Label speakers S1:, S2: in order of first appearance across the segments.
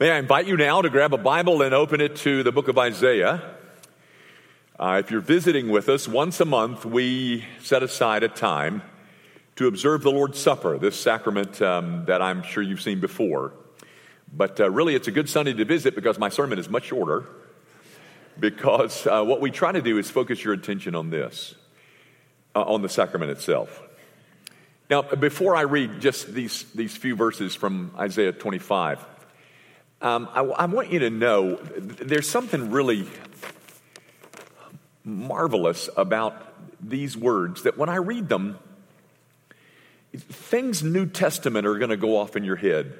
S1: May I invite you now to grab a Bible and open it to the book of Isaiah. Uh, if you're visiting with us, once a month we set aside a time to observe the Lord's Supper, this sacrament um, that I'm sure you've seen before. But uh, really, it's a good Sunday to visit because my sermon is much shorter. Because uh, what we try to do is focus your attention on this, uh, on the sacrament itself. Now, before I read just these, these few verses from Isaiah 25, um, I, I want you to know there's something really marvelous about these words that when I read them, things New Testament are going to go off in your head.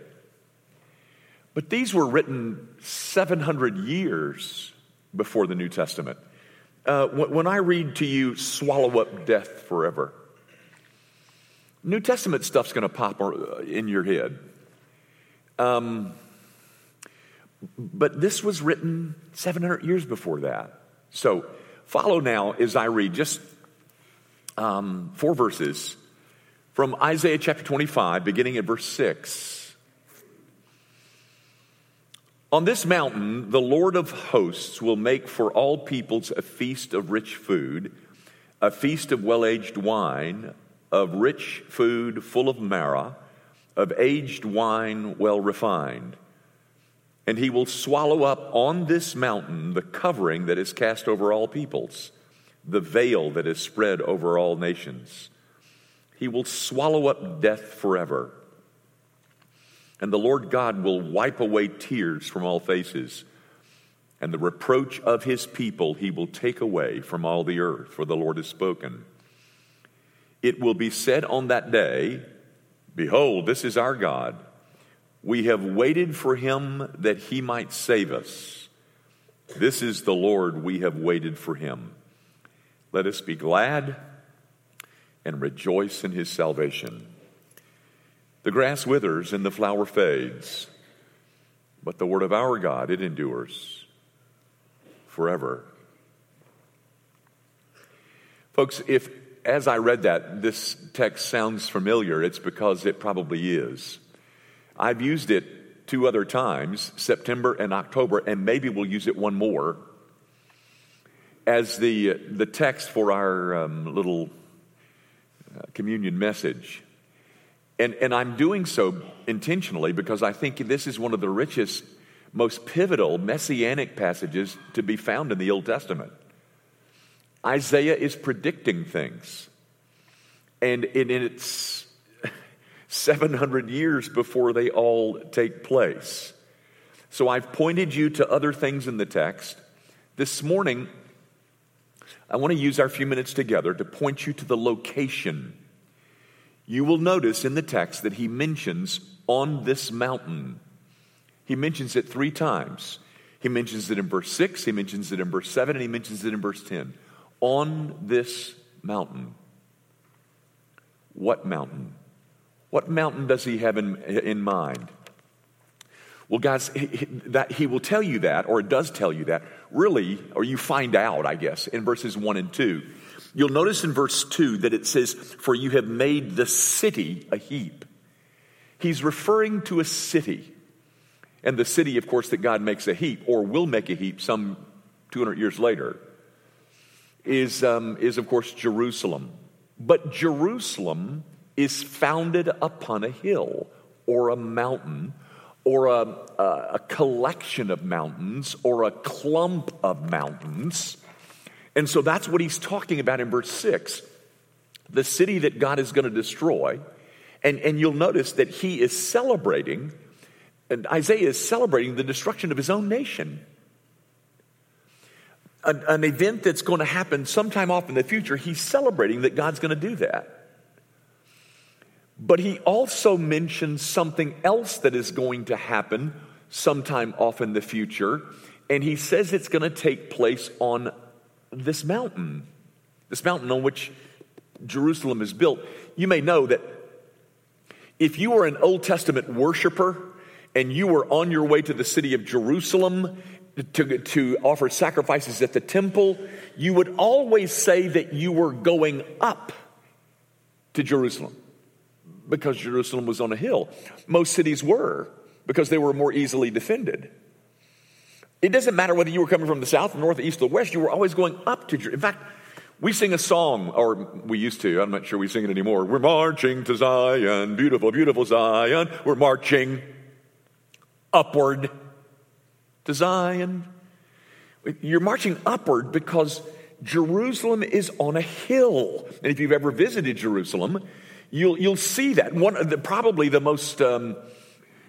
S1: But these were written 700 years before the New Testament. Uh, when I read to you, swallow up death forever, New Testament stuff's going to pop in your head. Um, but this was written 700 years before that. So follow now as I read just um, four verses from Isaiah chapter 25, beginning at verse 6. On this mountain, the Lord of hosts will make for all peoples a feast of rich food, a feast of well aged wine, of rich food full of marrow, of aged wine well refined and he will swallow up on this mountain the covering that is cast over all peoples, the veil that is spread over all nations. He will swallow up death forever. And the Lord God will wipe away tears from all faces, and the reproach of his people he will take away from all the earth, for the Lord has spoken. It will be said on that day, Behold, this is our God. We have waited for him that he might save us. This is the Lord, we have waited for him. Let us be glad and rejoice in his salvation. The grass withers and the flower fades, but the word of our God, it endures forever. Folks, if as I read that, this text sounds familiar, it's because it probably is. I've used it two other times, September and October, and maybe we'll use it one more as the, the text for our um, little uh, communion message. And, and I'm doing so intentionally because I think this is one of the richest, most pivotal messianic passages to be found in the Old Testament. Isaiah is predicting things. And in its 700 years before they all take place. So I've pointed you to other things in the text. This morning, I want to use our few minutes together to point you to the location. You will notice in the text that he mentions on this mountain. He mentions it three times. He mentions it in verse 6, he mentions it in verse 7, and he mentions it in verse 10. On this mountain. What mountain? What mountain does he have in, in mind? Well, guys, he, that, he will tell you that, or it does tell you that, really, or you find out, I guess, in verses 1 and 2. You'll notice in verse 2 that it says, For you have made the city a heap. He's referring to a city. And the city, of course, that God makes a heap, or will make a heap some 200 years later, is, um, is of course, Jerusalem. But Jerusalem is founded upon a hill or a mountain or a, a, a, collection of mountains or a clump of mountains. And so that's what he's talking about in verse 6 the city that God is going to destroy. And, and you'll notice that he is celebrating, and Isaiah is celebrating the destruction of his own nation. An, an event that's going to happen sometime off in the future, he's celebrating that God's going to do that. But he also mentions something else that is going to happen sometime off in the future. And he says it's going to take place on this mountain, this mountain on which Jerusalem is built. You may know that if you were an Old Testament worshiper and you were on your way to the city of Jerusalem to, to offer sacrifices at the temple, you would always say that you were going up to Jerusalem because Jerusalem was on a hill. Most cities were. because they were more easily defended. It doesn't matter whether you were coming from the south, north, east, or west, you were always going up to Jerusalem. In fact, we sing a song, or we used to, I'm not sure we sing it anymore. We're marching to Zion, beautiful, beautiful Zion. We're marching upward to Zion. You're marching upward because Jerusalem is on a hill. And if you've ever visited Jerusalem, you'll, you'll see that. One of the, probably the most, um,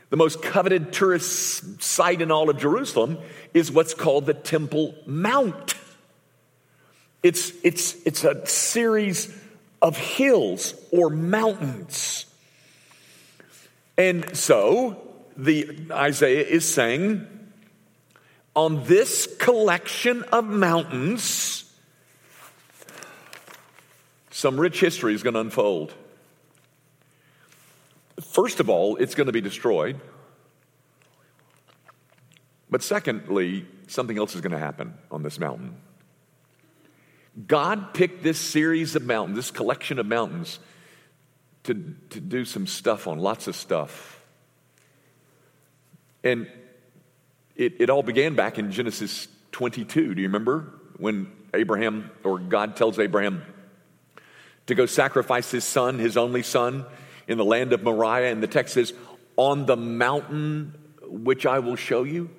S1: the most coveted tourist site in all of Jerusalem is what's called the Temple Mount. It's, it's, it's a series of hills or mountains. And so the Isaiah is saying, on this collection of mountains, some rich history is going to unfold. First of all, it's going to be destroyed. But secondly, something else is going to happen on this mountain. God picked this series of mountains, this collection of mountains, to, to do some stuff on, lots of stuff. And it, it all began back in Genesis 22. Do you remember when Abraham, or God tells Abraham to go sacrifice his son, his only son, in the land of Moriah? And the text says, On the mountain which I will show you.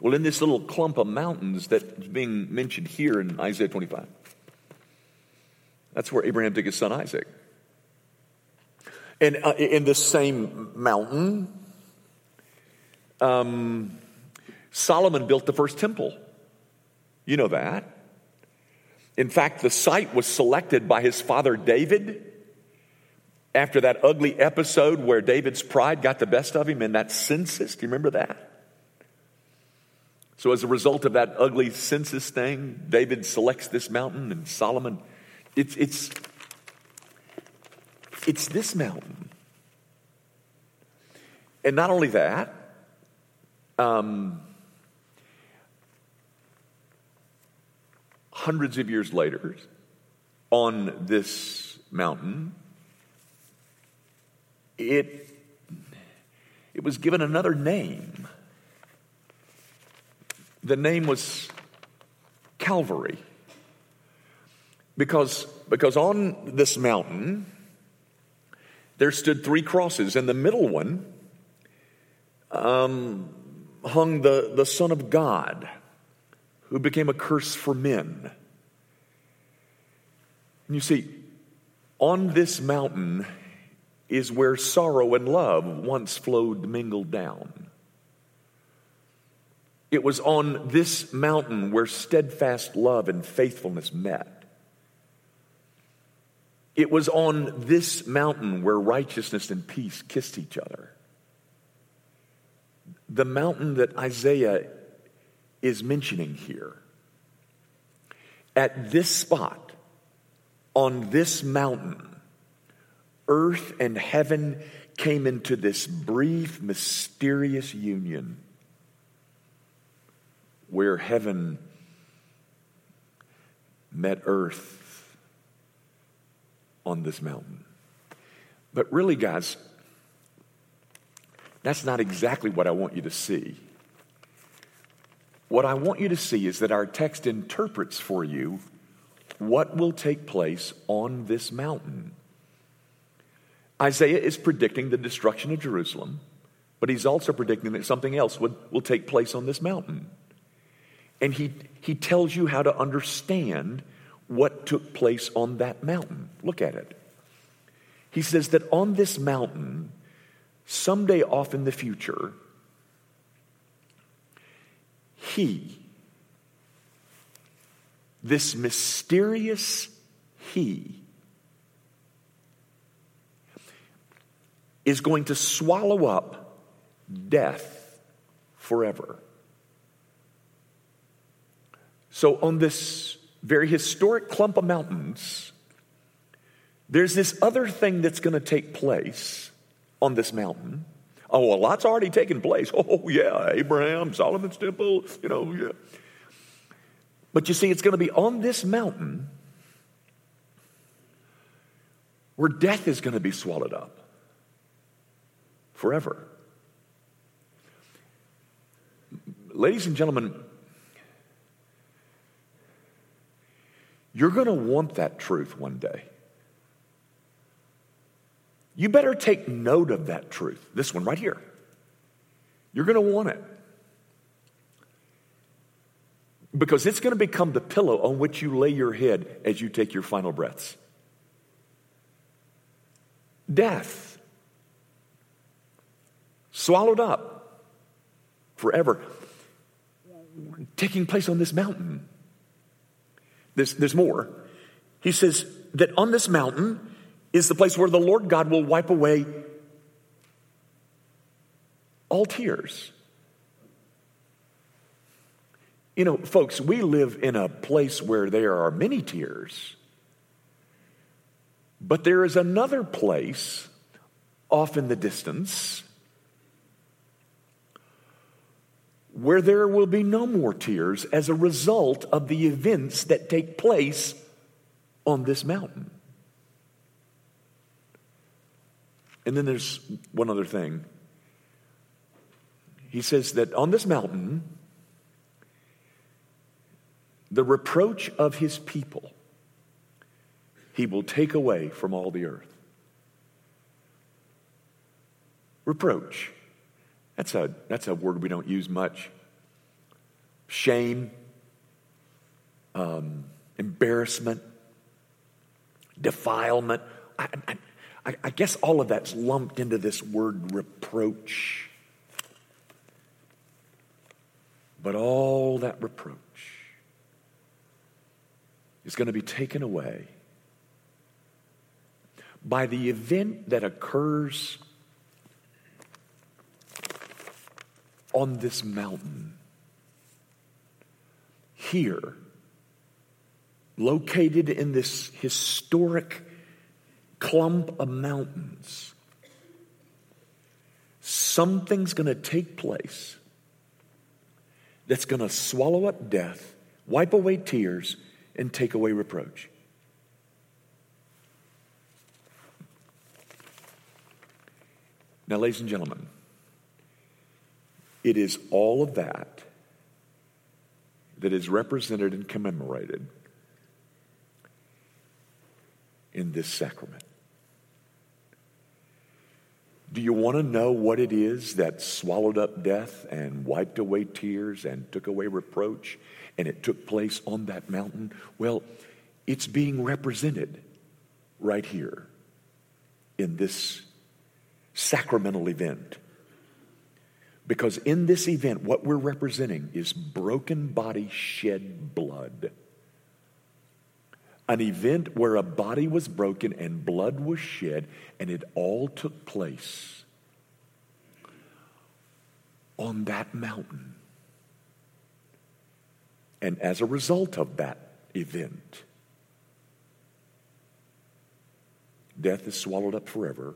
S1: Well, in this little clump of mountains that's being mentioned here in Isaiah 25, that's where Abraham took his son Isaac. And uh, in the same mountain, um, Solomon built the first temple. You know that. In fact, the site was selected by his father David after that ugly episode where David's pride got the best of him in that census. Do you remember that? So, as a result of that ugly census thing, David selects this mountain, and Solomon, it's, it's, it's this mountain. And not only that, um, hundreds of years later, on this mountain, it, it was given another name the name was Calvary. Because, because on this mountain, there stood three crosses, and the middle one um, hung the, the Son of God, who became a curse for men. And you see, on this mountain is where sorrow and love once flowed mingled down. It was on this mountain where steadfast love and faithfulness met. It was on this mountain where righteousness and peace kissed each other. The mountain that Isaiah is mentioning here. At this spot, on this mountain, earth and heaven came into this brief, mysterious union where heaven met earth on this mountain. But really, guys, that's not exactly what I want you to see. What I want you to see is that our text interprets for you what will take place on this mountain. Isaiah is predicting the destruction of Jerusalem, but he's also predicting that something else would, will take place on this mountain. And he, he tells you how to understand what took place on that mountain. Look at it. He says that on this mountain, someday off in the future, he, this mysterious he, is going to swallow up death forever. So, on this very historic clump of mountains, there's this other thing that's going to take place on this mountain. Oh, a lot's already taken place. Oh, yeah, Abraham, Solomon's temple, you know, yeah. But you see, it's going to be on this mountain where death is going to be swallowed up forever. Ladies and gentlemen, you're going to want that truth one day. You better take note of that truth. This one right here. You're going to want it. Because it's going to become the pillow on which you lay your head as you take your final breaths. Death. Swallowed up forever. Taking place on this mountain. There's, there's more. He says that on this mountain is the place where the Lord God will wipe away all tears. You know, folks, we live in a place where there are many tears. But there is another place off in the distance where there will be no more tears as a result of the events that take place on this mountain. And then there's one other thing. He says that on this mountain, the reproach of his people he will take away from all the earth. Reproach. That's a, that's a word we don't use much. Shame, um, embarrassment, defilement. I, I, I guess all of that's lumped into this word reproach. But all that reproach is going to be taken away by the event that occurs on this mountain. Here, located in this historic clump of mountains, something's going to take place that's going to swallow up death, wipe away tears, and take away reproach. Now, ladies and gentlemen, it is all of that that is represented and commemorated in this sacrament. Do you want to know what it is that swallowed up death and wiped away tears and took away reproach and it took place on that mountain? Well, it's being represented right here in this sacramental event. Because in this event, what we're representing is broken body shed blood. An event where a body was broken and blood was shed, and it all took place on that mountain. And as a result of that event, death is swallowed up forever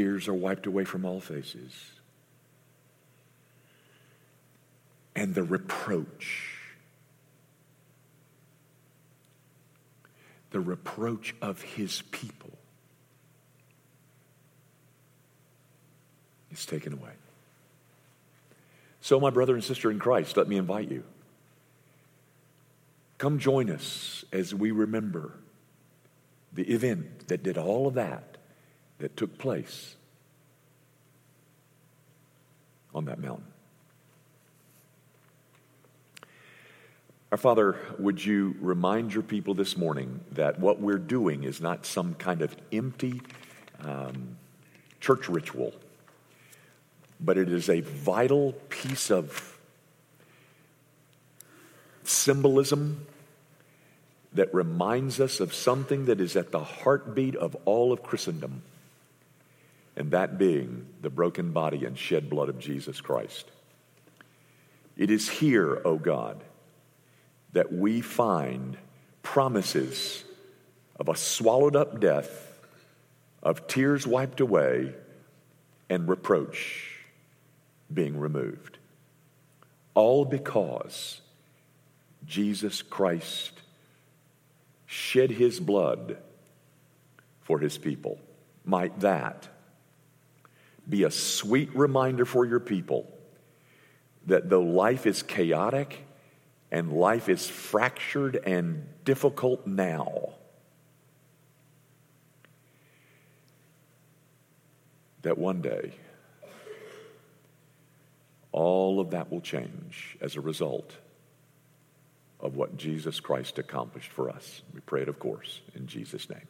S1: Tears are wiped away from all faces. And the reproach, the reproach of his people is taken away. So, my brother and sister in Christ, let me invite you. Come join us as we remember the event that did all of that that took place on that mountain. Our Father, would you remind your people this morning that what we're doing is not some kind of empty um, church ritual, but it is a vital piece of symbolism that reminds us of something that is at the heartbeat of all of Christendom and that being the broken body and shed blood of Jesus Christ. It is here, O oh God, that we find promises of a swallowed up death, of tears wiped away, and reproach being removed. All because Jesus Christ shed his blood for his people. might that be a sweet reminder for your people that though life is chaotic and life is fractured and difficult now, that one day all of that will change as a result of what Jesus Christ accomplished for us. We pray it, of course, in Jesus' name.